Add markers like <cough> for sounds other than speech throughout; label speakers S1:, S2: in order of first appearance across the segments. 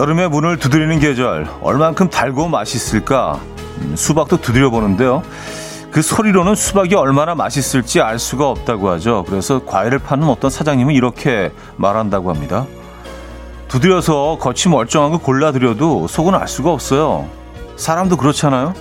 S1: 여름에 문을 두드리는 계절 얼만큼 달고 맛있을까? 음, 수박도 두드려 보는데요. 그 소리로는 수박이 얼마나 맛있을지 알 수가 없다고 하죠. 그래서 과일을 파는 어떤 사장님은 이렇게 말한다고 합니다. 두드려서 겉이 멀쩡한 거 골라드려도 속은 알 수가 없어요. 사람도 그렇잖아요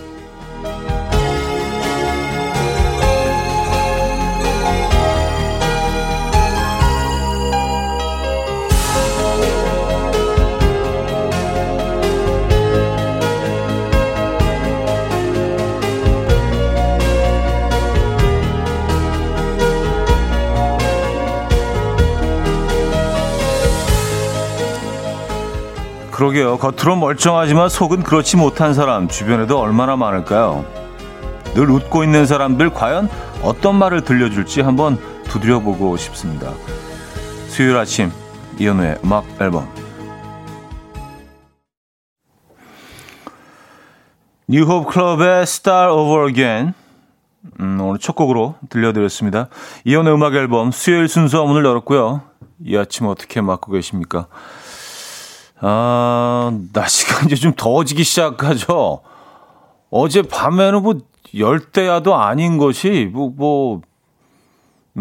S1: 그러게요. 겉으로 멀쩡하지만 속은 그렇지 못한 사람 주변에도 얼마나 많을까요? 늘 웃고 있는 사람들 과연 어떤 말을 들려줄지 한번 두드려보고 싶습니다. 수요일 아침 이연우의 음악 앨범 뉴홉 클럽의 Star Over Again 음, 오늘 첫 곡으로 들려드렸습니다. 이연우의 음악 앨범 수요일 순서 문을 열었고요. 이 아침 어떻게 맞고 계십니까? 아, 날씨가 <laughs> 이제 좀 더워지기 시작하죠. 어제 밤에는 뭐 열대야도 아닌 것이 뭐, 뭐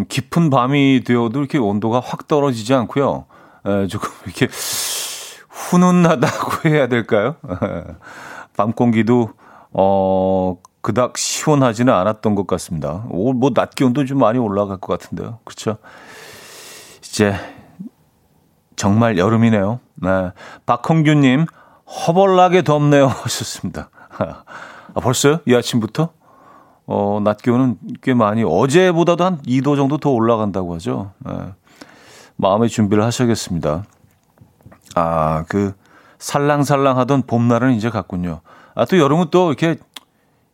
S1: 깊은 밤이 되어도 이렇게 온도가 확 떨어지지 않고요. 에, 조금 <laughs> 이렇게 훈훈하다고 <laughs> 해야 될까요? 밤 공기도 어 그닥 시원하지는 않았던 것 같습니다. 뭐 낮 기온도 좀 많이 올라갈 것 같은데요. 그렇죠? 이제 정말 여름이네요. 네. 박홍규님, 허벌나게 덥네요. <laughs> 하셨습니다. 아, 벌써요? 이 아침부터? 어, 낮 기온은 꽤 많이, 어제보다도 한 2도 정도 더 올라간다고 하죠. 네. 마음의 준비를 하셔야겠습니다. 아, 그, 살랑살랑 하던 봄날은 이제 갔군요. 아, 또 여름은 또 이렇게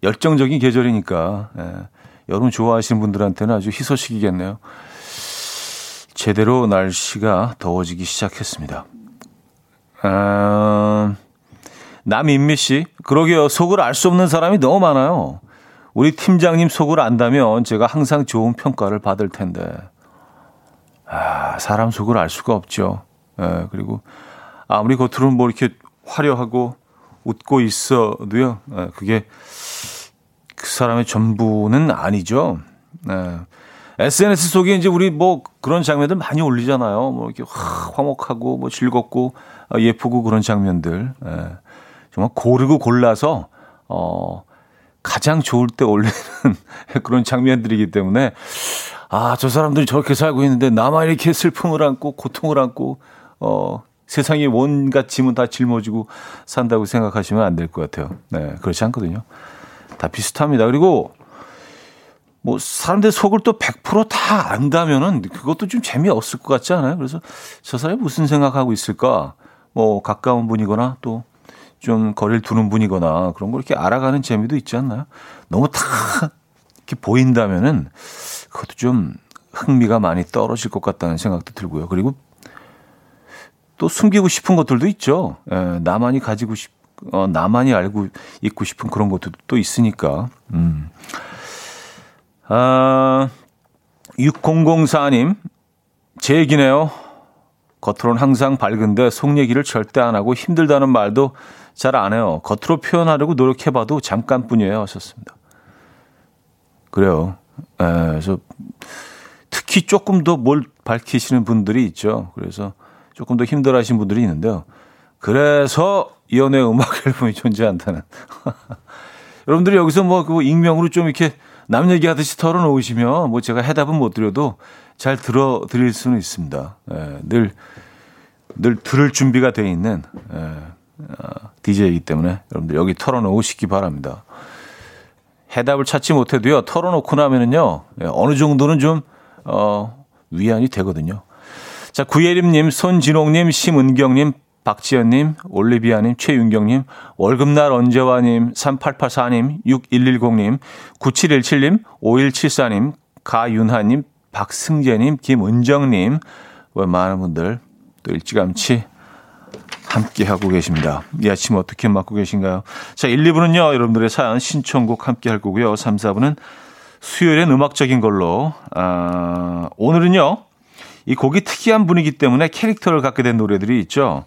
S1: 열정적인 계절이니까, 예. 여름 좋아하시는 분들한테는 아주 희소식이겠네요. 제대로 날씨가 더워지기 시작했습니다. 아, 남인미 씨, 그러게요. 속을 알 수 없는 사람이 너무 많아요. 우리 팀장님 속을 안다면 제가 항상 좋은 평가를 받을 텐데. 아, 사람 속을 알 수가 없죠. 예, 그리고 아무리 겉으로는 뭐 이렇게 화려하고 웃고 있어도요, 예, 그게 그 사람의 전부는 아니죠. 예. SNS 속에 이제 우리 뭐 그런 장면들 많이 올리잖아요. 뭐 이렇게 화목하고 뭐 즐겁고 어, 예쁘고 그런 장면들. 예. 정말 고르고 골라서 어 가장 좋을 때 올리는 <laughs> 그런 장면들이기 때문에 아, 저 사람들이 저렇게 살고 있는데 나만 이렇게 슬픔을 안고 고통을 안고 어 세상에 온갖 짐은 다 짊어지고 산다고 생각하시면 안 될 것 같아요. 네, 그렇지 않거든요. 다 비슷합니다. 그리고 뭐 사람들 속을 또 100%다 안다면은 그것도 좀 재미없을 것 같지 않아요? 그래서 저 사람이 무슨 생각하고 있을까? 뭐 가까운 분이거나 또 좀 거리를 두는 분이거나 그런 걸 이렇게 알아가는 재미도 있지 않나요? 너무 다 이렇게 보인다면은 그것도 좀 흥미가 많이 떨어질 것 같다는 생각도 들고요. 그리고 또 숨기고 싶은 것들도 있죠. 예, 나만이 가지고 싶, 어, 나만이 알고 있고 싶은 그런 것들도 또 있으니까. 음. 아, 6004님, 제 얘기네요. 겉으로는 항상 밝은데 속 얘기를 절대 안 하고 힘들다는 말도 잘 안 해요. 겉으로 표현하려고 노력해봐도 잠깐뿐이에요. 하셨습니다. 그래요. 에, 그래서 특히 조금 더 뭘 밝히시는 분들이 있죠. 그래서 조금 더 힘들어 하신 분들이 있는데요. 그래서 이연의 음악 <laughs> 앨범이 존재한다는. <laughs> 여러분들이 여기서 뭐, 그 익명으로 좀 이렇게 남 얘기하듯이 털어놓으시면 뭐 제가 해답은 못 드려도 잘 들어 드릴 수는 있습니다. 예, 늘, 늘 들을 준비가 돼 있는 예, 어, DJ이기 때문에 여러분들 여기 털어놓으시기 바랍니다. 해답을 찾지 못해도요, 털어놓고 나면은요, 예, 어느 정도는 좀, 어, 위안이 되거든요. 자, 구예림님, 손진홍님, 심은경님, 박지연님, 올리비아님, 최윤경님, 월급날 언제와님, 3884님, 6110님, 9717님, 5174님, 가윤하님, 박승재님, 김은정님, 왜 많은 분들 또 일찌감치 함께 하고 계십니다. 이 아침 어떻게 맞고 계신가요? 자, 1, 2부는요, 여러분들의 사연 신청곡 함께 할 거고요. 3, 4부는 수요일엔 음악적인 걸로, 아, 오늘은요, 이 곡이 특이한 분위기 때문에 캐릭터를 갖게 된 노래들이 있죠.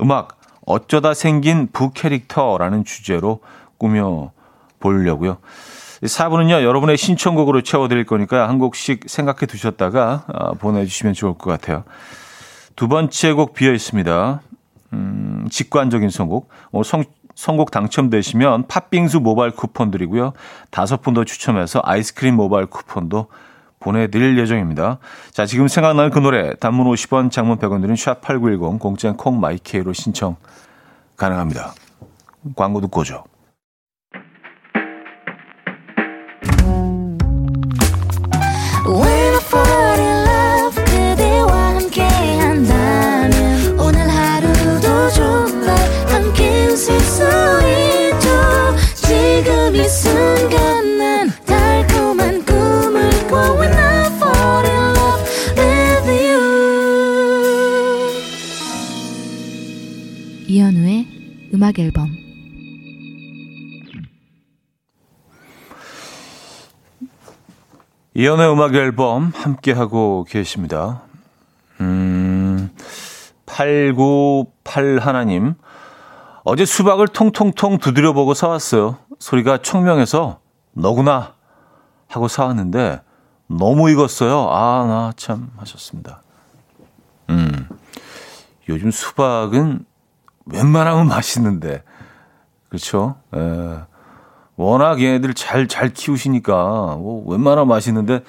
S1: 음악 어쩌다 생긴 부 캐릭터라는 주제로 꾸며 보려고요. 4부는요, 여러분의 신청곡으로 채워드릴 거니까 한 곡씩 생각해 두셨다가 아, 보내주시면 좋을 것 같아요. 두 번째 곡 비어 있습니다. 음, 직관적인 선곡. 어, 성, 선곡 당첨되시면 팥빙수 모바일 쿠폰 드리고요. 다섯 분 더 추첨해서 아이스크림 모바일 쿠폰도 보내드릴 예정입니다. 자, 지금 생각나는 그 노래 단문 50원, 장문 100원 드린 샵8910 공짜인 콩마이케이로 신청 가능합니다. 광고 듣고 오죠. 이연의 음악 앨범 함께 하고 계십니다. 음, 898 하나님. 어제 수박을 통통통 두드려 보고 사왔어요. 소리가 청명해서 너구나 하고 사왔는데 너무 익었어요. 아, 나 참 하셨습니다. 음. 요즘 수박은 웬만하면 맛있는데. 그렇죠? 에, 예. 워낙 얘네들 잘, 잘 키우시니까, 뭐, 웬만하면 맛있는데,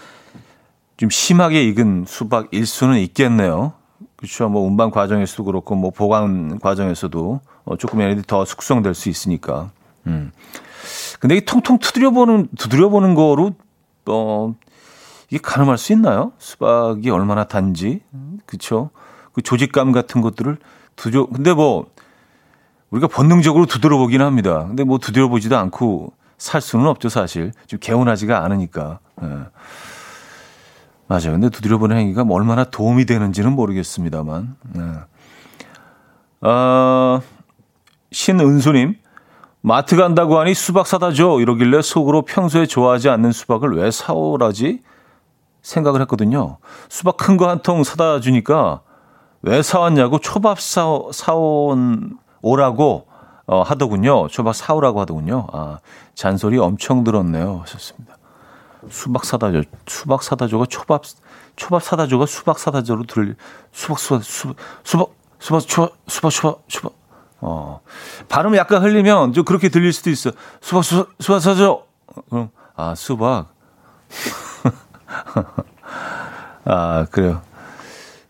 S1: 좀 심하게 익은 수박 일 수는 있겠네요. 그렇죠. 뭐, 운반 과정에서도 그렇고, 뭐, 보관 과정에서도, 어, 조금 얘네들이 더 숙성될 수 있으니까. 음. 근데 이 통통 두드려보는, 두드려보는 거로, 어, 이게 가늠할 수 있나요? 수박이 얼마나 단지. 그쵸. 그 조직감 같은 것들을 두드려, 근데 뭐, 우리가 본능적으로 두드려보긴 합니다. 근데 뭐 두드려보지도 않고 살 수는 없죠, 사실. 좀 개운하지가 않으니까. 예. 맞아요. 근데 두드려보는 행위가 뭐 얼마나 도움이 되는지는 모르겠습니다만. 예. 어, 신은수님, 마트 간다고 하니 수박 사다 줘. 이러길래 속으로 평소에 좋아하지 않는 수박을 왜 사오라지? 생각을 했거든요. 수박 큰 거 한 통 사다 주니까 왜 사왔냐고 초밥 사, 사온 오라고 어, 하더군요. 초밥 사오라고 하더군요. 아, 잔소리 엄청 들었네요. 하셨습니다. 수박 사다줘. 수박 사다줘가 초밥, 초밥 사다줘가 수박 사다줘로 들, 수박, 수박, 수박, 수박, 수박, 수박, 수박, 수박. 어. 발음이 약간 흘리면 좀 그렇게 들릴 수도 있어. 수박, 수박, 수박 사다조. 그럼, 아, 수박. <laughs> 아, 그래요.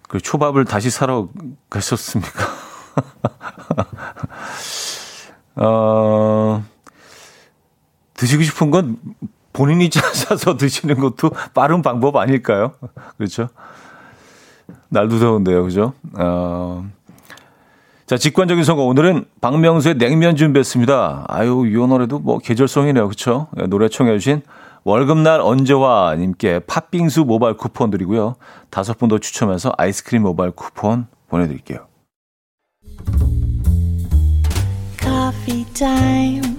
S1: 그 초밥을 다시 사러 가셨습니까? <laughs> 어, 드시고 싶은 건 본인이 <laughs> 찾아서 드시는 것도 빠른 방법 아닐까요? 그렇죠? 날도 더운데요, 그죠? 어, 자, 직관적인 선거. 오늘은 박명수의 냉면 준비했습니다. 아유, 이 노래도 뭐 계절성이네요. 그쵸? 노래 청해주신 월급날 언제와 님께 팥빙수 모바일 쿠폰 드리고요. 다섯 분 더 추첨해서 아이스크림 모바일 쿠폰 보내드릴게요. Coffee time.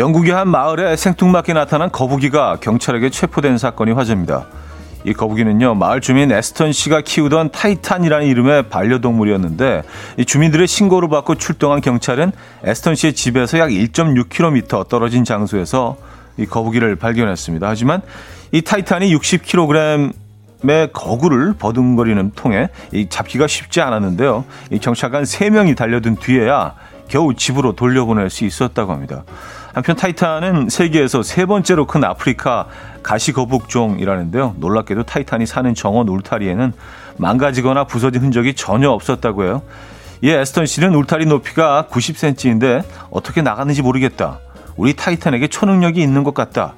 S1: 영국의 한 마을에 생뚱맞게 나타난 거북이가 경찰에게 체포된 사건이 화제입니다. 이 거북이는요 마을 주민 에스턴 씨가 키우던 타이탄이라는 이름의 반려동물이었는데 이 주민들의 신고를 받고 출동한 경찰은 에스턴 씨의 집에서 약 1.6km 떨어진 장소에서 이 거북이를 발견했습니다. 하지만 이 타이탄이 60kg의 거구를 버둥거리는 통에 이 잡기가 쉽지 않았는데요. 이 경찰관 3명이 달려든 뒤에야 겨우 집으로 돌려보낼 수 있었다고 합니다. 한편 타이탄은 세계에서 세 번째로 큰 아프리카 가시거북종이라는데요. 놀랍게도 타이탄이 사는 정원 울타리에는 망가지거나 부서진 흔적이 전혀 없었다고 해요. 이 에스턴 씨는 울타리 높이가 90cm인데 어떻게 나갔는지 모르겠다. 우리 타이탄에게 초능력이 있는 것 같다.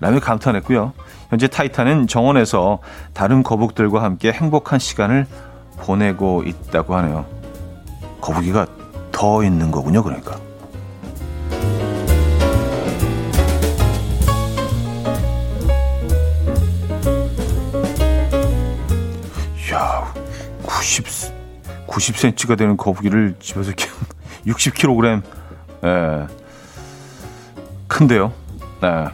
S1: 라며 감탄했고요. 현재 타이탄은 정원에서 다른 거북들과 함께 행복한 시간을 보내고 있다고 하네요. 거북이가 더 있는 거군요, 그러니까. 90cm가 되는 거북이를 집에서 키운 <laughs> 60kg. 예. 큰데요. 네.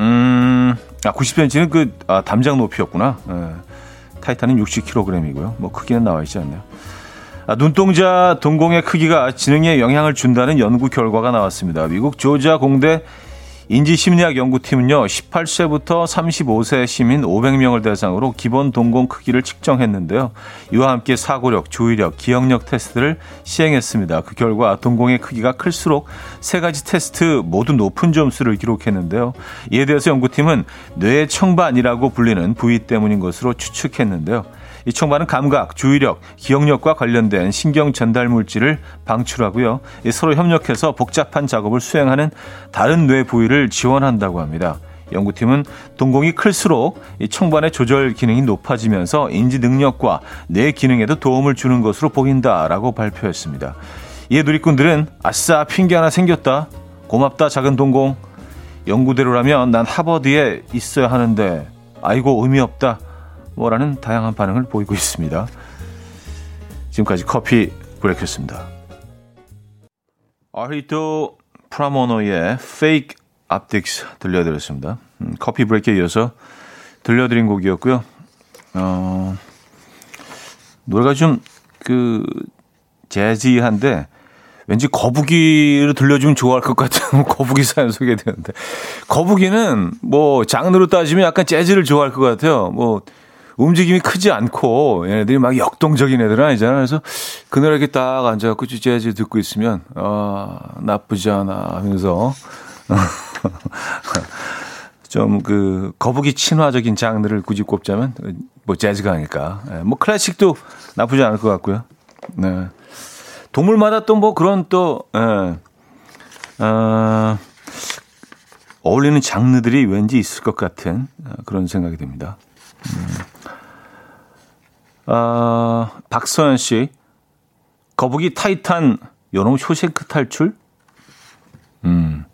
S1: 음, 아, 90cm는 그, 아, 담장 높이였구나. 예. 타이탄은 60kg이고요. 뭐, 크기는 나와 있지 않네요. 아, 눈동자 동공의 크기가 지능에 영향을 준다는 연구 결과가 나왔습니다. 미국 조지아 공대 인지심리학 연구팀은요, 18세부터 35세 시민 500명을 대상으로 기본 동공 크기를 측정했는데요. 이와 함께 사고력, 조의력, 기억력 테스트를 시행했습니다. 그 결과 동공의 크기가 클수록 세 가지 테스트 모두 높은 점수를 기록했는데요. 이에 대해서 연구팀은 뇌의 청반이라고 불리는 부위 때문인 것으로 추측했는데요. 이 청반은 감각, 주의력, 기억력과 관련된 신경 전달 물질을 방출하고요. 서로 협력해서 복잡한 작업을 수행하는 다른 뇌 부위를 지원한다고 합니다. 연구팀은 동공이 클수록 이 청반의 조절 기능이 높아지면서 인지 능력과 뇌 기능에도 도움을 주는 것으로 보인다라고 발표했습니다. 이에 누리꾼들은 아싸 핑계 하나 생겼다. 고맙다 작은 동공. 연구대로라면 난 하버드에 있어야 하는데 아이고 의미 없다. 뭐라는 다양한 반응을 보이고 있습니다. 지금까지 커피 브레이크였습니다. 아리토 프라모노의 Fake Optics 들려드렸습니다. 음, 커피 브레이크에 이어서 들려드린 곡이었고요. 어, 노래가 좀 그 재즈한데 왠지 거북이를 들려주면 좋아할 것 같은 <laughs> 거북이 사연 소개되는데 거북이는 뭐 장르로 따지면 약간 재즈를 좋아할 것 같아요. 뭐 움직임이 크지 않고 얘네들이 막 역동적인 애들은 아니잖아. 그래서 그날 이렇게 딱 앉아갖고 재즈 듣고 있으면 아 나쁘지 않아 하면서 <laughs> 좀 그 거북이 친화적인 장르를 굳이 꼽자면 뭐 재즈가 아닐까. 예, 뭐 클래식도 나쁘지 않을 것 같고요. 네. 동물마다 또 뭐 그런 또 예. 어, 어울리는 장르들이 왠지 있을 것 같은 그런 생각이 듭니다. 음. 어, 박서연 씨, 거북이 타이탄 요놈 쇼생크 탈출? 음,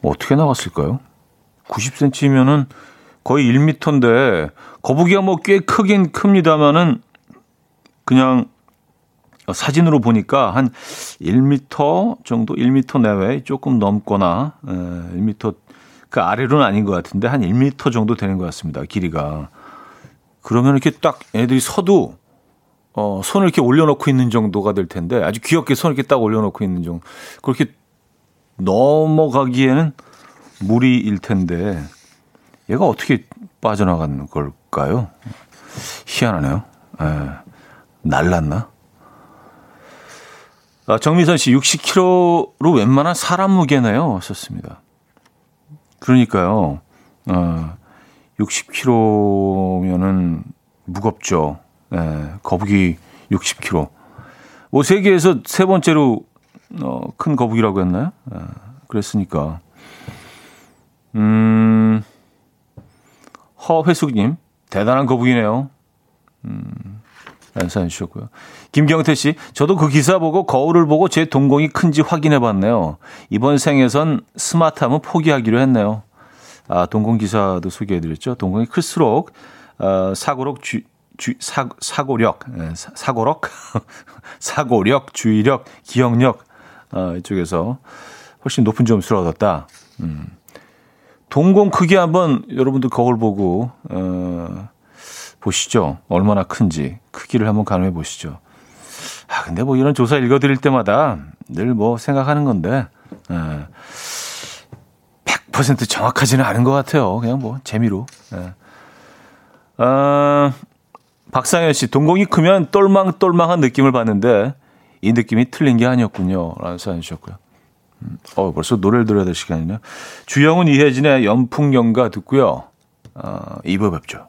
S1: 뭐 어떻게 나갔을까요? 90cm면은 거의 1m인데, 거북이가 뭐 꽤 크긴 큽니다만은, 그냥 사진으로 보니까 한 1m 정도, 1m 내외 조금 넘거나, 에, 1m 그 아래로는 아닌 것 같은데, 한 1m 정도 되는 것 같습니다, 길이가. 그러면 이렇게 딱 애들이 서도 어, 손을 이렇게 올려놓고 있는 정도가 될 텐데 아주 귀엽게 손을 이렇게 딱 올려놓고 있는 정도. 그렇게 넘어가기에는 무리일 텐데 얘가 어떻게 빠져나가는 걸까요? 희한하네요. 에, 예. 날랐나? 아, 정미선 씨 60kg로 웬만한 사람 무게네요. 썼습니다. 그러니까요. 어, 60kg면은 무겁죠. 예, 거북이 60kg. 뭐 세계에서 세 번째로 어, 큰 거북이라고 했나요? 예, 그랬으니까. 음, 허회숙님, 대단한 거북이네요. 음, 사연 주셨고요. 김경태 씨, 저도 그 기사 보고 거울을 보고 제 동공이 큰지 확인해 봤네요. 이번 생에선 스마트함은 포기하기로 했네요. 아, 동공 기사도 소개해 드렸죠. 동공이 클수록 어, 사고력 주, 주 사, 사고력 예, 사고력 <laughs> 사고력 주의력 기억력 어, 이쪽에서 훨씬 높은 점수를 얻었다. 음. 동공 크기 한번 여러분들 거울 보고 어, 보시죠. 얼마나 큰지 크기를 한번 가늠해 보시죠. 아 근데 뭐 이런 조사 읽어드릴 때마다 늘 뭐 생각하는 건데. 에, 100% 정확하지는 않은 것 같아요. 그냥 뭐 재미로. 네. 아, 박상현 씨, 동공이 크면 똘망똘망한 느낌을 받는데 이 느낌이 틀린 게 아니었군요. 라는 사연 주셨고요. 음, 어, 벌써 노래를 들어야 될 시간이네요. 주영훈 이혜진의 연풍연가 듣고요. 어, 2부 뵙죠.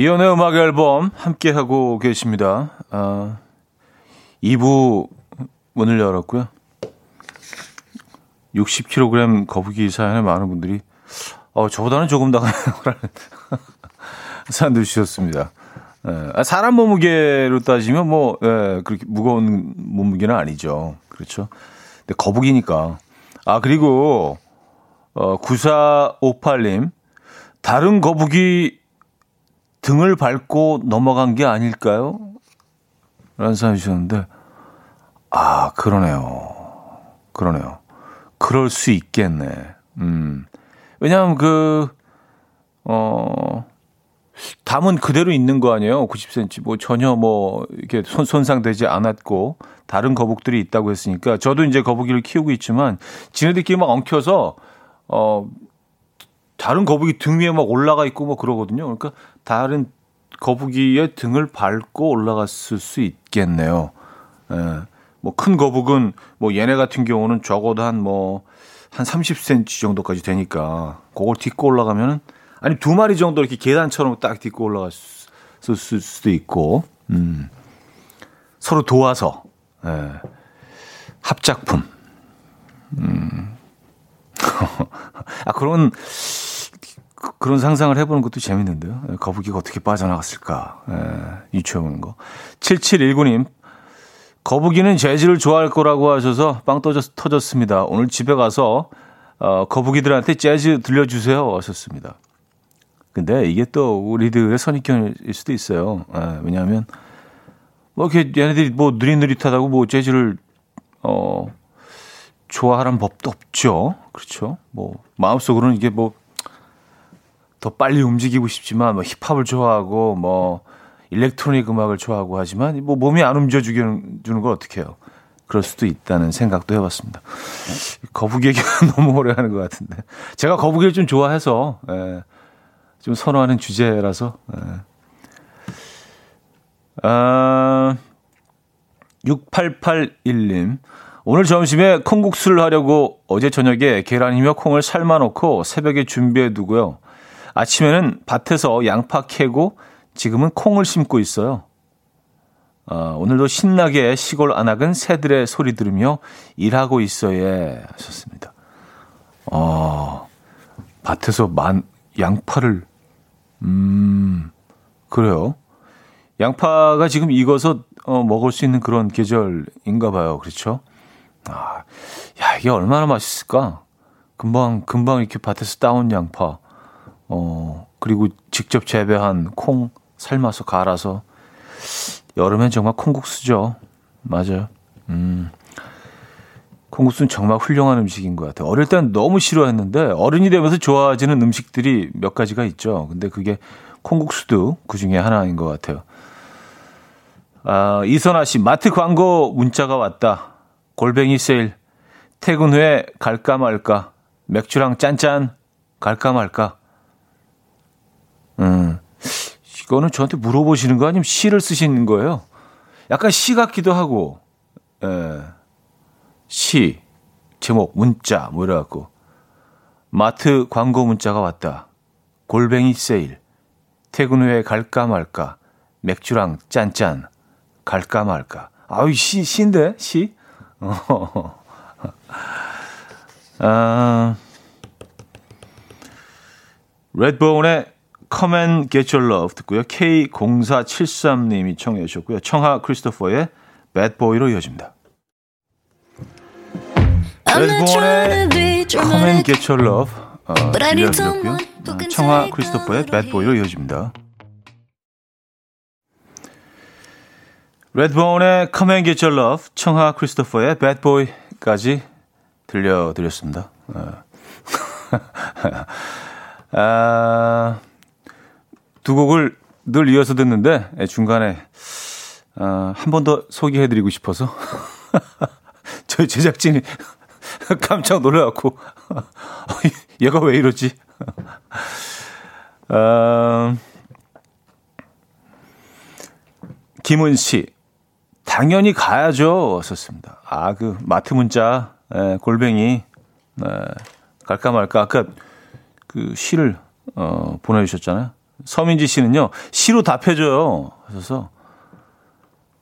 S1: 이연의 음악 앨범 함께 하고 계십니다. 아, 2부 문을 열었고요. 60kg 거북이 사연에 많은 분들이 어, 저보다는 조금 나가요라는 <laughs> 사연도 주셨습니다. 예, 사람 몸무게로 따지면 뭐 예, 그렇게 무거운 몸무게는 아니죠. 그렇죠. 근데 거북이니까. 아 그리고 어, 9458님 다른 거북이 등을 밟고 넘어간 게 아닐까요? 라는 사연 주셨는데 아 그러네요. 그러네요. 그럴 수 있겠네. 음. 왜냐하면 그, 어, 담은 그대로 있는 거 아니에요? 90cm. 뭐 전혀 뭐 이렇게 손, 손상되지 않았고 다른 거북들이 있다고 했으니까 저도 이제 거북이를 키우고 있지만 지네들끼리 막 엉켜서 어 다른 거북이 등 위에 막 올라가 있고 뭐 그러거든요. 그러니까 다른 거북이의 등을 밟고 올라갔을 수 있겠네요. 예. 뭐큰 거북은 뭐 얘네 같은 경우는 적어도 한 뭐한 한 30cm 정도까지 되니까 그걸 딛고 올라가면은 아니 두 마리 정도 이렇게 계단처럼 딱 딛고 올라갔을 수도 있고 음. 서로 도와서 예. 합작품 음. <laughs> 아 그런 그런 상상을 해보는 것도 재밌는데요. 예, 거북이가 어떻게 빠져나갔을까 예, 유추해보는 거. 7719님 거북이는 재즈를 좋아할 거라고 하셔서 빵 터졌, 터졌습니다. 오늘 집에 가서 어, 거북이들한테 재즈 들려주세요 하셨습니다. 근데 이게 또 우리들의 선입견일 수도 있어요. 예, 왜냐하면 뭐 이렇게 얘네들이 뭐 느릿느릿하다고 뭐 재즈를 어 좋아하는 법도 없죠. 그렇죠. 뭐 마음속으로는 이게 뭐 더 빨리 움직이고 싶지만 뭐 힙합을 좋아하고 뭐 일렉트로닉 음악을 좋아하고 하지만 뭐 몸이 안 움직여 주는 걸 어떻게 해요? 그럴 수도 있다는 생각도 해봤습니다. 거북이 얘기가 <laughs> 너무 오래 하는 것 같은데. 제가 거북이를 좀 좋아해서, 예, 좀 선호하는 주제라서, 예. 아, 6881님. 오늘 점심에 콩국수를 하려고 어제 저녁에 계란이며 콩을 삶아놓고 새벽에 준비해 두고요. 아침에는 밭에서 양파 캐고 지금은 콩을 심고 있어요. 어, 오늘도 신나게 시골 안악은 새들의 소리 들으며 일하고 있어요. 하셨습니다. 어, 밭에서 만, 양파를, 음, 그래요. 양파가 지금 익어서 어, 먹을 수 있는 그런 계절인가 봐요. 그렇죠? 아, 야, 이게 얼마나 맛있을까? 금방, 금방 이렇게 밭에서 따온 양파, 어, 그리고 직접 재배한 콩, 삶아서 갈아서 여름엔 정말 콩국수죠. 맞아요. 음. 콩국수는 정말 훌륭한 음식인 것 같아요. 어릴 땐 너무 싫어했는데 어른이 되면서 좋아지는 음식들이 몇 가지가 있죠. 근데 그게 콩국수도 그 중에 하나인 것 같아요. 아, 이선아 씨, 마트 광고 문자가 왔다. 골뱅이 세일. 퇴근 후에 갈까 말까. 맥주랑 짠짠. 갈까 말까. 음. 이거는 저한테 물어보시는 거 아니면 시를 쓰시는 거예요? 약간 시 같기도 하고, 예. 시, 제목, 문자, 뭐 이래갖고. 마트 광고 문자가 왔다. 골뱅이 세일. 퇴근 후에 갈까 말까. 맥주랑 짠짠. 갈까 말까. 아유, 시, 시인데? 시? <laughs> 아, 레드본의 Come and Get Your Love 듣고요. K0473님이 청해 주셨고요. 청하 크리스토퍼의 Bad Boy로 이어집니다. 레드본의 Come and Get Your Love 어, 들려드렸고요. 어, 청하 크리스토퍼의 Bad Boy로 이어집니다. 레드본의 Come and Get Your Love, 청하 크리스토퍼의 Bad Boy까지 들려드렸습니다. 어. <laughs> 아, 두 곡을 늘 이어서 듣는데 예, 중간에 어, 한 번 더 소개해드리고 싶어서 <laughs> 저희 제작진이 <laughs> 깜짝 놀라갖고 <laughs> 얘가 왜 이러지? 어, 김은 씨 당연히 가야죠. 썼습니다. 아, 그 마트 문자 에, 예, 골뱅이 에, 네, 갈까 말까 아까 그 시를 어, 보내주셨잖아요. 서민지 씨는요, 시로 답해줘요. 그래서,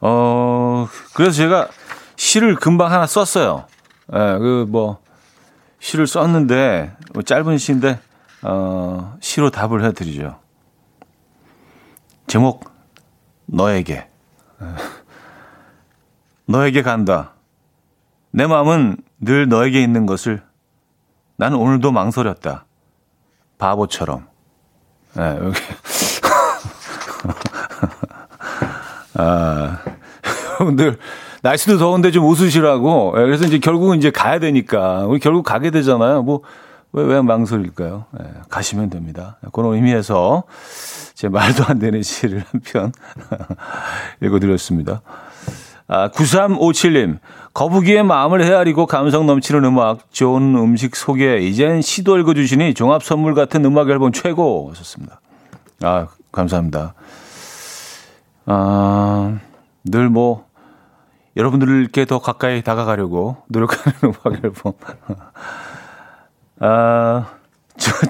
S1: 어, 그래서 제가 시를 금방 하나 썼어요. 예, 그, 뭐, 시를 썼는데, 뭐 짧은 시인데, 어, 시로 답을 해드리죠. 제목, 너에게. 예. 너에게 간다. 내 마음은 늘 너에게 있는 것을 나는 오늘도 망설였다. 바보처럼. 네, 여기. <laughs> 아, 여러분들, 날씨도 더운데 좀 웃으시라고. 네, 그래서 이제 결국은 이제 가야 되니까. 우리 결국 가게 되잖아요. 뭐, 왜, 왜 망설일까요? 네, 가시면 됩니다. 그런 의미에서 제 말도 안 되는 시를 한 편 <laughs> 읽어드렸습니다. 아, 9357님, 거북이의 마음을 헤아리고 감성 넘치는 음악, 좋은 음식 소개, 이젠 시도 읽어주시니 종합 선물 같은 음악 앨범 최고 하셨습니다. 아, 감사합니다. 아, 늘 뭐, 여러분들께 더 가까이 다가가려고 노력하는 <laughs> 음악 앨범. 아,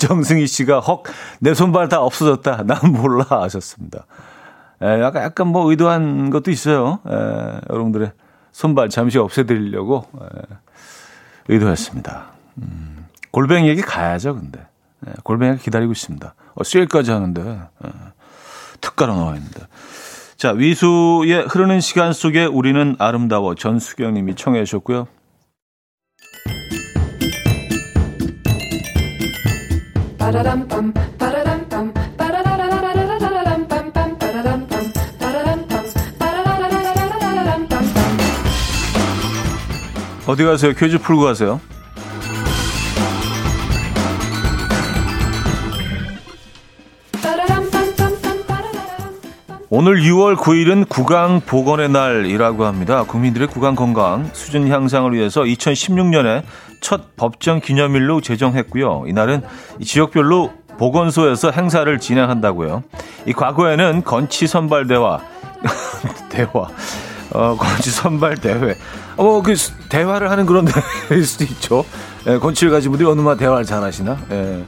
S1: 정승희 씨가 헉, 내 손발 다 없어졌다. 난 몰라 하셨습니다. 에, 약간, 약간 뭐 의도한 것도 있어요. 에, 여러분들의 손발 잠시 없애드리려고 에, 의도했습니다. 음, 골뱅이에게 가야죠, 근데. 에, 골뱅이가 기다리고 있습니다. 어, 수일까지 하는데, 에, 특가로 나와 있는데. 자, 위수의 흐르는 시간 속에 우리는 아름다워 전수경 님이 청해 주셨고요. 어디 가세요? 퀴즈 풀고 가세요. 오늘 6월 9일은 구강 보건의 날이라고 합니다. 국민들의 구강 건강 수준 향상을 위해서 2016년에 첫 법정 기념일로 제정했고요. 이날은 지역별로 보건소에서 행사를 진행한다고요. 이 과거에는 건치 선발대와 <laughs> 대화 어, 건치 선발 대회 어, 그 대화를 하는 그런 <laughs> 대회일 수도 있죠. 예, 건치를 가지고 분들이 어느 마 대화를 잘 하시나? 예.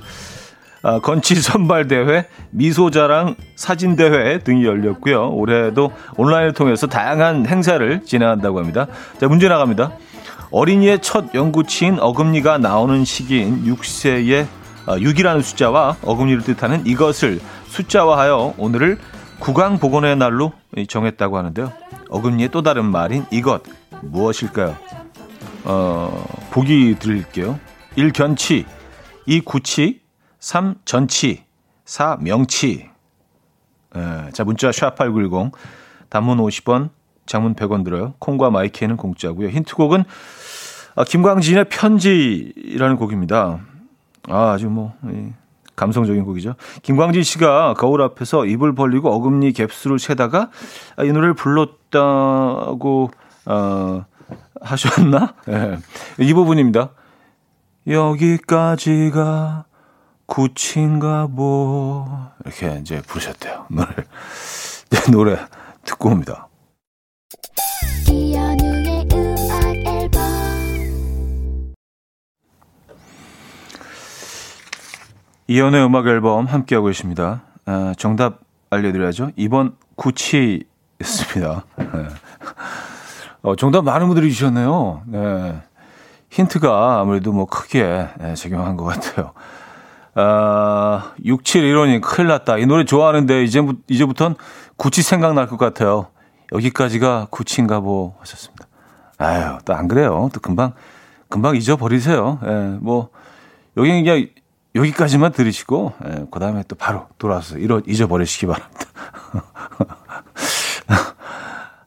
S1: 아, 건치 선발 대회, 미소 자랑 사진 대회 등이 열렸고요. 올해도 온라인을 통해서 다양한 행사를 진행한다고 합니다. 자, 문제 나갑니다. 어린이의 첫 연구치인 어금니가 나오는 시기인 6세의 6이라는 아, 숫자와 어금니를 뜻하는 이것을 숫자화하여 오늘을 구강 보건의 날로 정했다고 하는데요. 어금니의 또 다른 말인 이것 무엇일까요? 어, 보기 드릴게요. 1. 견치 2. 구치 3. 전치 4. 명치 에, 자 문자 샵8910 단문 50원 장문 100원 들어요. 콩과 마이키에는 공짜고요. 힌트곡은 아, 김광진의 편지라는 곡입니다. 아, 아주 뭐 감성적인 곡이죠. 김광진 씨가 거울 앞에서 입을 벌리고 어금니 갭수를 세다가 이 노래를 불렀다고 어, 하셨나? 네. 이 부분입니다. 여기까지가 구친가 보 이렇게 이제 부르셨대요. 노래 <laughs> 네, 노래 듣고 옵니다. 이연의 음악 앨범 함께하고 계십니다. 아, 정답 알려드려야죠. 2번 구치였습니다. 네. 어, 정답 많은 분들이 주셨네요. 네. 힌트가 아무래도 뭐 크게 네, 적용한 것 같아요. 아, 6715님, 큰일 났다. 이 노래 좋아하는데, 이제, 이제부턴 구치 생각날 것 같아요. 여기까지가 구치인가 보 하셨습니다. 아유, 또 안 그래요. 또 금방, 금방 잊어버리세요. 예, 뭐, 여기 그냥 여기까지만 들으시고 예, 그 다음에 또 바로 돌아와서 이러, 잊어버리시기 바랍니다. <laughs>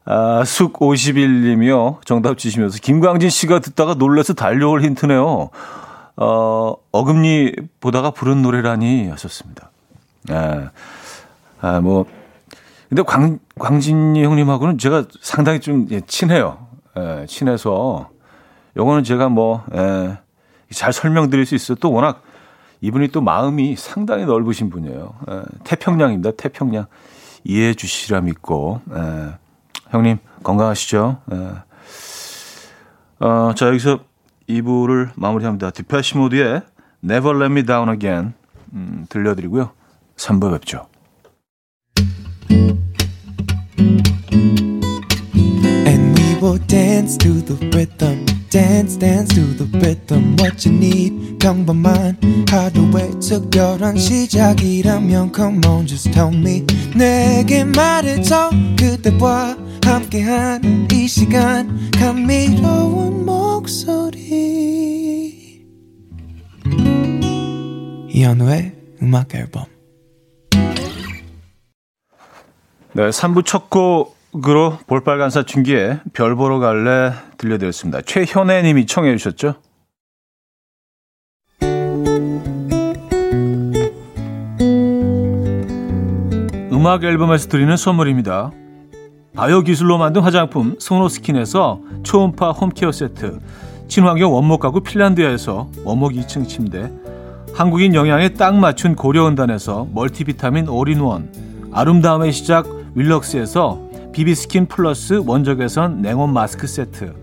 S1: 아, 숙 51님이요. 정답 주시면서 김광진 씨가 듣다가 놀라서 달려올 힌트네요. 어, 어금니 보다가 부른 노래라니 하셨습니다. 예. 아, 뭐 근데 광 광진이 형님하고는 제가 상당히 좀 예, 친해요. 예, 친해서 요거는 제가 뭐 예, 잘 설명드릴 수 있어요. 또 워낙 이분이 또 마음이 상당히 넓으신 분이에요. 에, 태평양입니다. 태평양. 이해해 주시라 믿고, 에, 형님, 건강하시죠? 에. 어, 자, 여기서 2부를 마무리합니다. 디패시 모드의 Never Let Me Down Again 음, 들려드리고요. 3부 뵙죠. 음.
S2: dance to the rhythm. Dance dance to the rhythm what you need. 평범한 하루의 특별한 시작이라면 come on just tell me. 내게 말해줘. 그대와 함께한 이 시간. 감미로운 목소리. 이현우의 음악 앨범.
S1: 네, 3부 첫 곡으로 볼빨간 사 춘기에 별 보러 갈래 들려드렸습니다. 최현애 님이 청해 주셨죠? 음악 앨범에서 드리는 선물입니다. 바이오 기술로 만든 화장품 소노스킨에서 초음파 홈케어 세트, 친환경 원목 가구 핀란드에서 원목 2층 침대, 한국인 영양에 딱 맞춘 고려원단에서 멀티비타민 올인원, 아름다움의 시작 윌럭스에서 비비스킨 플러스 원적외선 냉온 마스크 세트,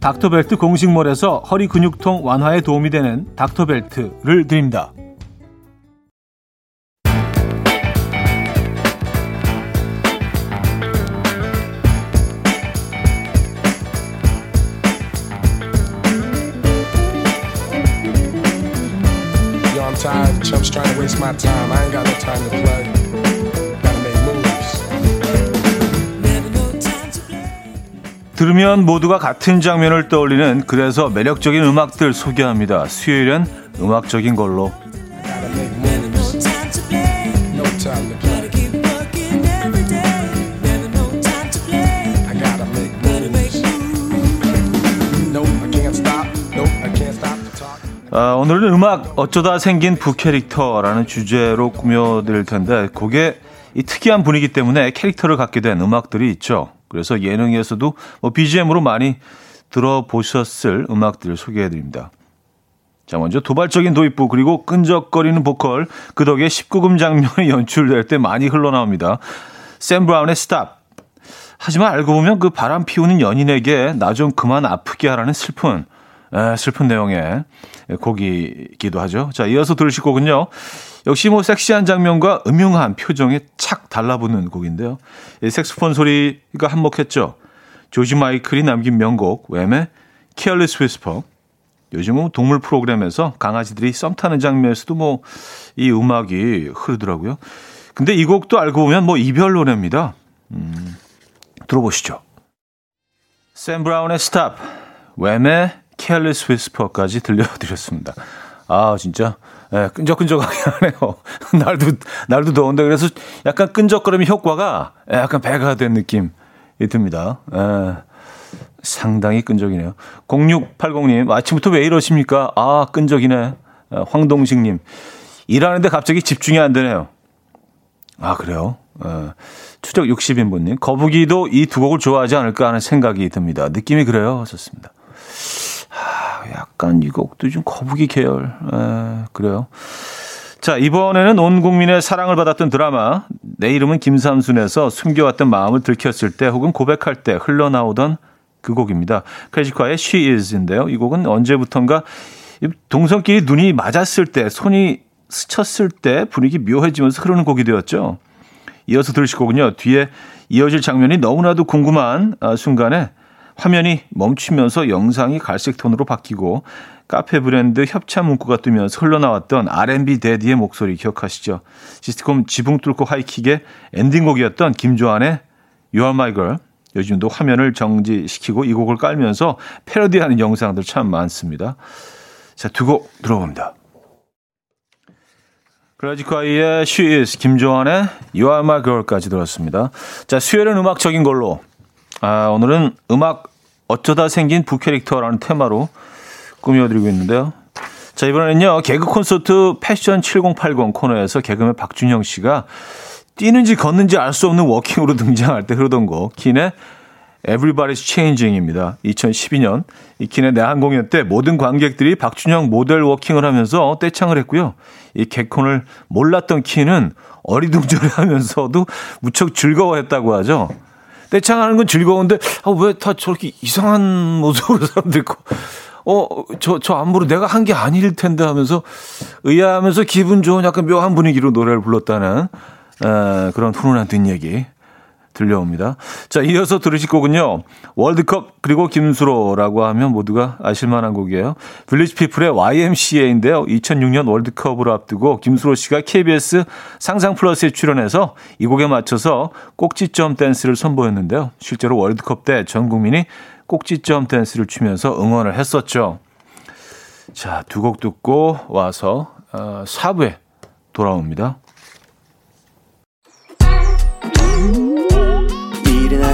S1: 닥터벨트 공식몰에서 허리 근육통 완화에 도움이 되는 닥터벨트를 드립니다.
S3: Yo, I'm tired chumps trying to waste my time. I ain't got no time to play.
S1: 들으면 모두가 같은 장면을 떠올리는 그래서 매력적인 음악들 소개합니다. 수요일엔 음악적인 걸로. 아, 오늘은 음악 어쩌다 생긴 부캐릭터라는 주제로 꾸며드릴 텐데 그게 이 특이한 분위기 때문에 캐릭터를 갖게 된 음악들이 있죠. 그래서 예능에서도 뭐 BGM으로 많이 들어보셨을 음악들을 소개해드립니다. 자, 먼저 도발적인 도입부 그리고 끈적거리는 보컬 그 덕에 19금 장면이 <laughs> 연출될 때 많이 흘러나옵니다. 샘 브라운의 Stop. 하지만 알고 보면 그 바람 피우는 연인에게 나 좀 그만 아프게 하라는 슬픈 에, 슬픈 내용의 곡이기도 하죠. 자, 이어서 들으실 곡은요. 역시 뭐 섹시한 장면과 음흉한 표정에 착 달라붙는 곡인데요. 이 색소폰 소리가 한몫했죠. 조지 마이클이 남긴 명곡 웸의 Careless Whisper. 요즘은 동물 프로그램에서 강아지들이 썸 타는 장면에서도 뭐 이 음악이 흐르더라고요. 근데 이 곡도 알고 보면 뭐 이별 노래입니다. 음, 들어보시죠. 샘 브라운의 스탑, 웸의 Careless Whisper까지 들려드렸습니다. 아 진짜 예, 끈적끈적하게 <laughs> 하네요. 날도 날도 더운데 그래서 약간 끈적거리는 효과가 예, 약간 배가 된 느낌이 듭니다. 예, 상당히 끈적이네요. 0680님 아침부터 왜 이러십니까? 아 끈적이네. 아, 황동식님 일하는데 갑자기 집중이 안 되네요. 아 그래요? 예, 추적 60인분님 거북이도 이 두 곡을 좋아하지 않을까 하는 생각이 듭니다. 느낌이 그래요. 좋습니다. 약간 이 곡도 좀 거북이 계열. 에, 그래요. 자, 이번에는 온 국민의 사랑을 받았던 드라마 내 이름은 김삼순에서 숨겨왔던 마음을 들켰을 때 혹은 고백할 때 흘러나오던 그 곡입니다. 크래지카의 She Is인데요. 이 곡은 언제부턴가 동성끼리 눈이 맞았을 때, 손이 스쳤을 때 분위기 묘해지면서 흐르는 곡이 되었죠. 이어서 들으실 거군요. 뒤에 이어질 장면이 너무나도 궁금한 아, 순간에 화면이 멈추면서 영상이 갈색 톤으로 바뀌고 카페 브랜드 협찬 문구가 뜨면서 흘러나왔던 R&B 데디의 목소리 기억하시죠? 시스트콤 지붕 뚫고 하이킥의 엔딩곡이었던 김조한의 You Are My Girl. 요즘도 화면을 정지시키고 이 곡을 깔면서 패러디하는 영상들 참 많습니다. 자, 두 곡 들어봅니다. 클래지콰이의 She Is, 김조한의 You Are My Girl까지 들었습니다. 자, 수요일은 음악적인 걸로. 아, 오늘은 음악 어쩌다 생긴 부캐릭터라는 테마로 꾸며드리고 있는데요. 자, 이번에는요, 개그 콘서트 패션 7080 코너에서 개그맨 박준영 씨가 뛰는지 걷는지 알 수 없는 워킹으로 등장할 때 흐르던 곡, 킨의 Everybody's Changing입니다. 2012년 이 킨의 내한 공연 때 모든 관객들이 박준영 모델 워킹을 하면서 떼창을 했고요. 이 개콘을 몰랐던 킨은 어리둥절해하면서도 무척 즐거워했다고 하죠. 떼창하는 건 즐거운데 아, 왜 다 저렇게 이상한 모습으로 사람들 있고. 어, 저, 저 안무로 내가 한 게 아닐 텐데 하면서 의아하면서 기분 좋은 약간 묘한 분위기로 노래를 불렀다는 에, 그런 훈훈한 뒷얘기 들려옵니다. 자, 이어서 들으실 곡은요. 월드컵 그리고 김수로라고 하면 모두가 아실 만한 곡이에요. 빌리지 피플의 YMCA인데요. 2006년 월드컵을 앞두고 김수로 씨가 KBS 상상 플러스에 출연해서 이 곡에 맞춰서 꼭지점 댄스를 선보였는데요. 실제로 월드컵 때 전 국민이 꼭지점 댄스를 추면서 응원을 했었죠. 자, 두 곡 듣고 와서 어, 4부에 돌아옵니다.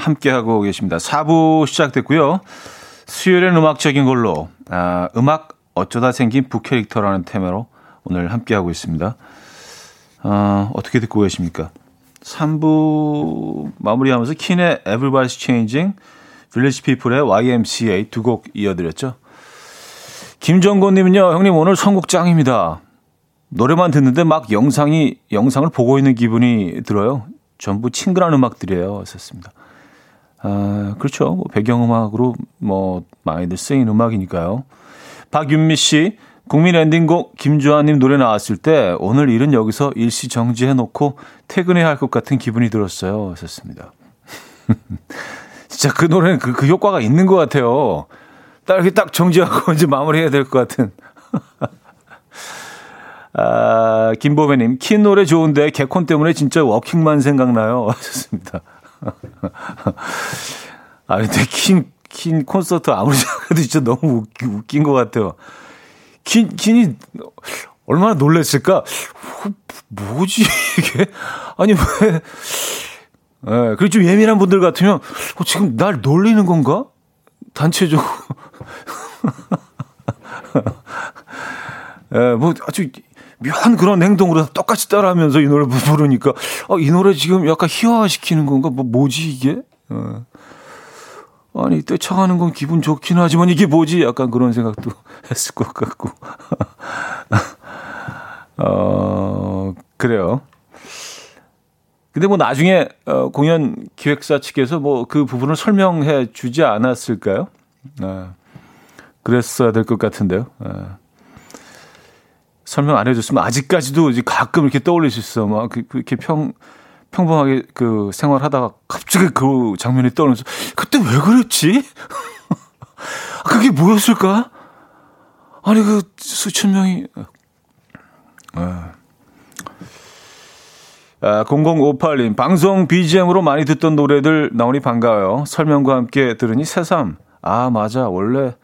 S1: 함께하고 계십니다. 4부 시작됐고요. 수요일엔 음악적인 걸로 아, 음악 어쩌다 생긴 부캐릭터라는 테마로 오늘 함께하고 있습니다. 어, 어떻게 듣고 계십니까? 3부 마무리하면서 킨의 Everybody's Changing, Village People의 YMCA 두 곡 이어드렸죠. 김정곤님은요, 형님 오늘 선곡 짱입니다. 노래만 듣는데 막 영상이 영상을 보고 있는 기분이 들어요. 전부 친근한 음악들이에요. 썼습니다. 아, 그렇죠. 뭐 배경음악으로 뭐 많이들 쓰인 음악이니까요. 박윤미 씨, 국민 엔딩곡 김주환님 노래 나왔을 때 오늘 일은 여기서 일시 정지해 놓고 퇴근해야 할 것 같은 기분이 들었어요. 썼습니다. <laughs> 진짜 그 노래는 그, 그 효과가 있는 것 같아요. 딱 이렇게 딱 정지하고 <laughs> 이제 마무리해야 될 것 같은. <laughs> 아, 김보배님, 킨 노래 좋은데 개콘 때문에 진짜 워킹만 생각나요. 하셨습니다. 아, 근데 킨, 킨 콘서트 아무리 생각해도 진짜 너무 웃기, 웃긴 것 같아요. 킨, 킨이 얼마나 놀랬을까? 뭐지, 이게? 아니, 왜. 예, 네, 그리고 좀 예민한 분들 같으면, 어, 지금 날 놀리는 건가? 단체적으로. <laughs> 예, 네, 뭐, 아주 묘한 그런 행동으로 똑같이 따라하면서 이 노래 부르니까 아, 이 노래 지금 약간 희화화시키는 건가? 뭐 뭐지 이게? 어. 아니 떼창하는 건 기분 좋긴 하지만 이게 뭐지? 약간 그런 생각도 <laughs> 했을 것 같고. <laughs> 어 그래요. 근데 뭐 나중에 어, 공연 기획사 측에서 뭐 그 부분을 설명해 주지 않았을까요? 아, 그랬어야 될 것 같은데요. 아. 설명 안 해줬으면 아직까지도 이제 가끔 이렇게 떠올릴 수 있어. 막 그, 그렇게 평, 평범하게 그 생활하다가 갑자기 그 장면이 떠오르면서 그때 왜 그랬지? <laughs> 그게 뭐였을까? 아니 그 수천 명이 아. 아, 0058님, 방송 BGM으로 많이 듣던 노래들 나오니 반가워요. 설명과 함께 들으니 새삼. 아, 맞아. 원래,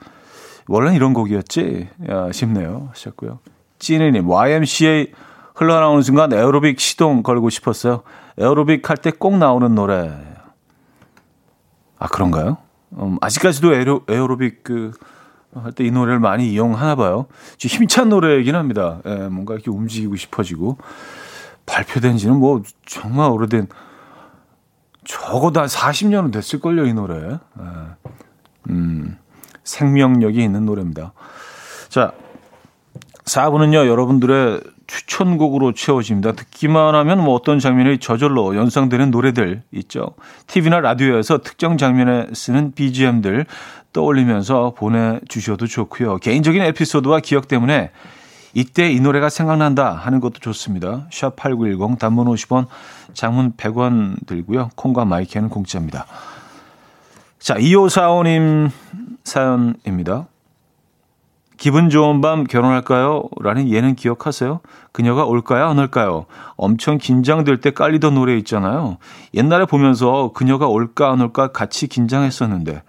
S1: 원래 이런 곡이었지? 야, 싶네요. 하셨고요. 찐이님, YMCA 흘러나오는 순간 에어로빅 시동 걸고 싶었어요. 에어로빅 할 때 꼭 나오는 노래. 아, 그런가요? 음, 아직까지도 에어, 에어로빅 그, 할 때 이 노래를 많이 이용하나 봐요. 힘찬 노래이긴 합니다. 예, 뭔가 이렇게 움직이고 싶어지고 발표된 지는 뭐 정말 오래된 적어도 한 40년은 됐을걸요, 이 노래. 예. 음, 생명력이 있는 노래입니다. 자, 4부는요, 여러분들의 추천곡으로 채워집니다. 듣기만 하면 뭐 어떤 장면이 저절로 연상되는 노래들 있죠. TV나 라디오에서 특정 장면에 쓰는 BGM들 떠올리면서 보내주셔도 좋고요. 개인적인 에피소드와 기억 때문에 이때 이 노래가 생각난다 하는 것도 좋습니다. 샵8910 단문 50원, 장문 100원 들고요. 콩과 마이크는 공짜입니다. 자, 2545님 사연입니다. 기분 좋은 밤 결혼할까요? 라는 예는 기억하세요? 그녀가 올까요? 안 올까요? 엄청 긴장될 때 깔리던 노래 있잖아요. 옛날에 보면서 그녀가 올까 안 올까 같이 긴장했었는데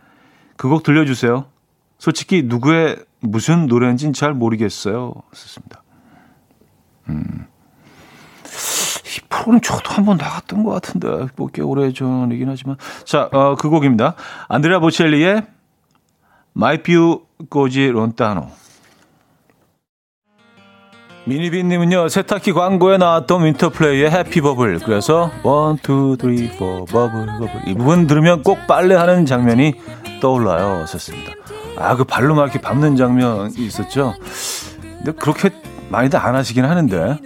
S1: 그 곡 들려주세요. 솔직히 누구의 무슨 노래인지는 잘 모르겠어요. 썼습니다. 음. 이 프로는 저도 한 번 나갔던 것 같은데, 뭐, 꽤 오래 전이긴 하지만. 자, 어, 그 곡입니다. 안드레아 보첼리의 My Così Lontano. 미니비님은요, 세탁기 광고에 나왔던 윈터플레이의 해피 버블. 그래서, 1, 2, 3, 4, 버블, 버블. 이 부분 들으면 꼭 빨래하는 장면이 떠올라요. 썼습니다. 아, 그 발로 막 이렇게 밟는 장면이 있었죠. 근데 그렇게 많이들 안 하시긴 하는데.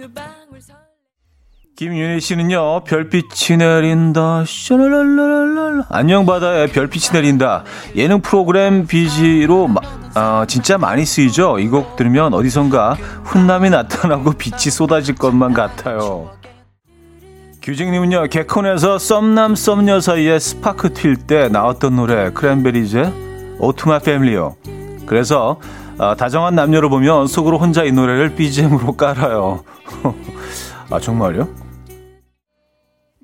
S1: 김윤희 씨는요, 별빛이 내린다, 샤랄랄랄랄. 안녕 바다에 별빛이 내린다. 예능 프로그램 BG로 마, 어, 진짜 많이 쓰이죠? 이 곡 들으면 어디선가 훈남이 나타나고 <laughs> 빛이 쏟아질 것만 같아요. 규직님은요, 개콘에서 썸남 썸녀 사이에 스파크 튈 때 나왔던 노래, 크랜베리즈의 Ode To My Family요. 그래서, 어, 다정한 남녀를 보면 속으로 혼자 이 노래를 BGM으로 깔아요. <laughs> 아, 정말요?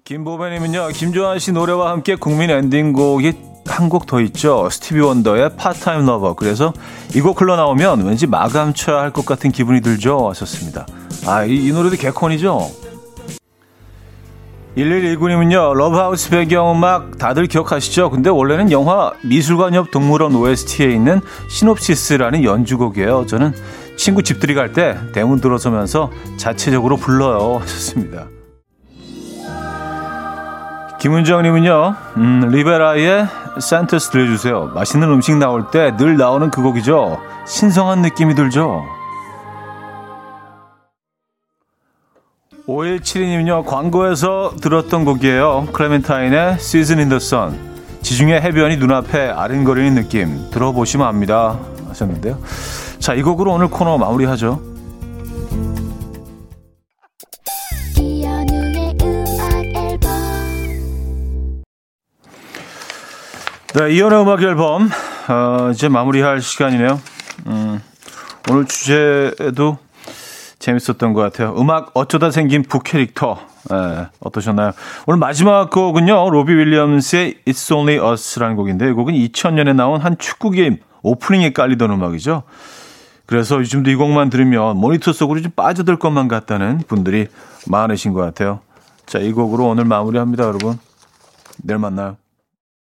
S1: 김보배님은요, 김조한 씨 노래와 함께 국민 엔딩곡이 한 곡 더 있죠. 스티비 원더의 Part-Time Lover. 그래서 이 곡 흘러나오면 왠지 마감 쳐야 할 것 같은 기분이 들죠. 하셨습니다. 아, 이, 이 노래도 개콘이죠. 1119님은요, 러브하우스 배경음악 다들 기억하시죠? 근데 원래는 영화 미술관 옆 동물원 OST에 있는 시놉시스라는 연주곡이에요. 저는 친구 집들이 갈 때 대문 들어서면서 자체적으로 불러요. 하셨습니다. 김은정님은요, 음, 리베라의 산토스 들려주세요. 맛있는 음식 나올 때 늘 나오는 그 곡이죠. 신성한 느낌이 들죠. 5172님은요, 광고에서 들었던 곡이에요. 클레멘타인의 Season in the Sun. 지중해 해변이 눈앞에 아른거리는 느낌. 들어보시면 압니다. 하셨는데요. 자, 이 곡으로 오늘 코너 마무리하죠. 네, 이연의 음악 앨범 어, 이제 마무리할 시간이네요. 음, 오늘 주제도 재밌었던 것 같아요. 음악 어쩌다 생긴 북캐릭터 예, 어떠셨나요? 오늘 마지막 곡은요. 로비 윌리엄스의 It's Only Us라는 곡인데 이 곡은 2000년에 나온 한 축구 게임 오프닝에 깔리던 음악이죠. 그래서 요즘도 이 곡만 들으면 모니터 속으로 좀 빠져들 것만 같다는 분들이 많으신 것 같아요. 자, 이 곡으로 오늘 마무리합니다, 여러분. 내일 만나요.